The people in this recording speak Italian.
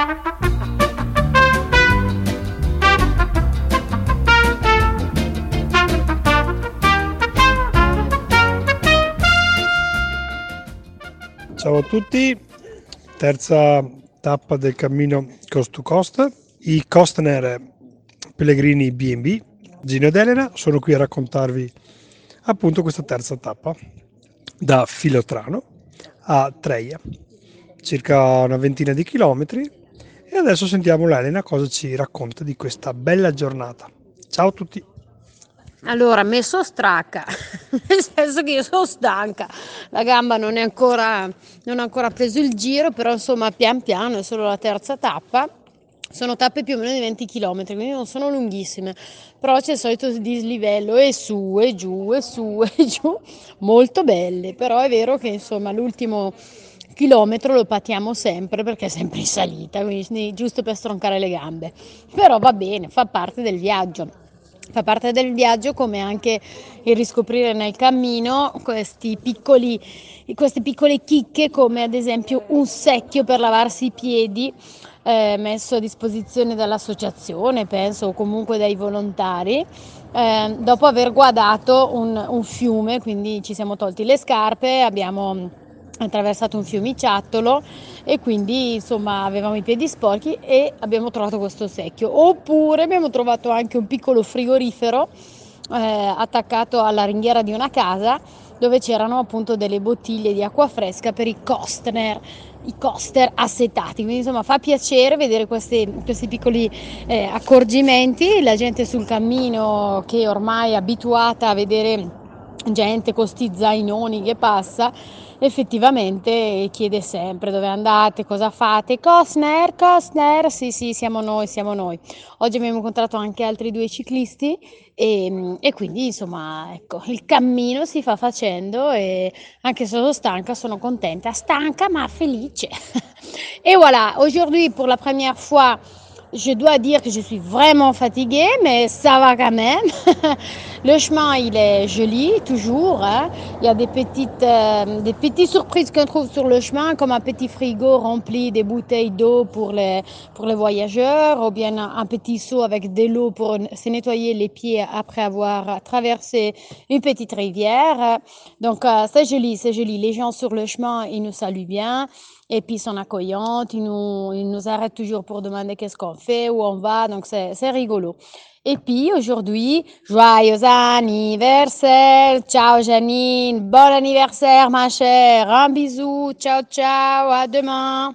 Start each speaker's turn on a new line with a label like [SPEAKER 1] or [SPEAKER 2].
[SPEAKER 1] Ciao a tutti, terza tappa del cammino Coast to Coast. I Costner Pellegrini B&B, Gino ed Elena, sono qui a raccontarvi appunto questa terza tappa da Filotrano a Treia, circa una ventina di chilometri. E adesso sentiamo l'Elena cosa ci racconta di questa bella giornata. Ciao a tutti!
[SPEAKER 2] Allora, messo stracca, nel senso che io sono stanca, la gamba non è ancora, non ha ancora preso il giro, però insomma pian piano è solo la terza tappa. Sono tappe più o meno di 20 km, quindi non sono lunghissime, però c'è il solito dislivello e su e giù e su e giù, molto belle, però è vero che insomma l'ultimo chilometro lo patiamo sempre perché è sempre in salita, quindi giusto per stroncare le gambe, però va bene, fa parte del viaggio. Fa parte del viaggio come anche il riscoprire nel cammino questi piccoli, queste piccole chicche come ad esempio un secchio per lavarsi i piedi eh, messo a disposizione dall'associazione penso o comunque dai volontari. Eh, dopo aver guardato un, un fiume quindi ci siamo tolti le scarpe abbiamo attraversato un fiumiciattolo e quindi insomma avevamo i piedi sporchi e abbiamo trovato questo secchio oppure abbiamo trovato anche un piccolo frigorifero eh, attaccato alla ringhiera di una casa dove c'erano appunto delle bottiglie di acqua fresca per i Costner, i coaster assetati. Quindi insomma fa piacere vedere questi, questi piccoli eh, accorgimenti, la gente sul cammino che ormai è abituata a vedere gente con sti zainoni che passa effettivamente chiede sempre dove andate, cosa fate, Costner, Costner, sì sì siamo noi, siamo noi. Oggi abbiamo incontrato anche altri due ciclisti e, e quindi insomma ecco il cammino si fa facendo e anche se sono stanca sono contenta, stanca ma felice. et voilà, aujourd'hui pour la première fois Je dois dire que je suis vraiment fatiguée, mais ça va quand même. le chemin, il est joli, toujours. Hein. Il y a des petites, euh, des petites surprises qu'on trouve sur le chemin, comme un petit frigo rempli des bouteilles d'eau pour les, pour les voyageurs, ou bien un, petit seau avec de l'eau pour se nettoyer les pieds après avoir traversé une petite rivière. Donc, euh, c'est joli, c'est joli. Les gens sur le chemin, ils nous saluent bien. Et puis, ils sont accueillants, ils nous, ils nous arrêtent toujours pour demander qu'est-ce qu'on fait, où on va, donc c'est rigolo. Et puis aujourd'hui, joyeux anniversaire, ciao Janine, bon anniversaire ma chère, un bisou, ciao ciao, à demain.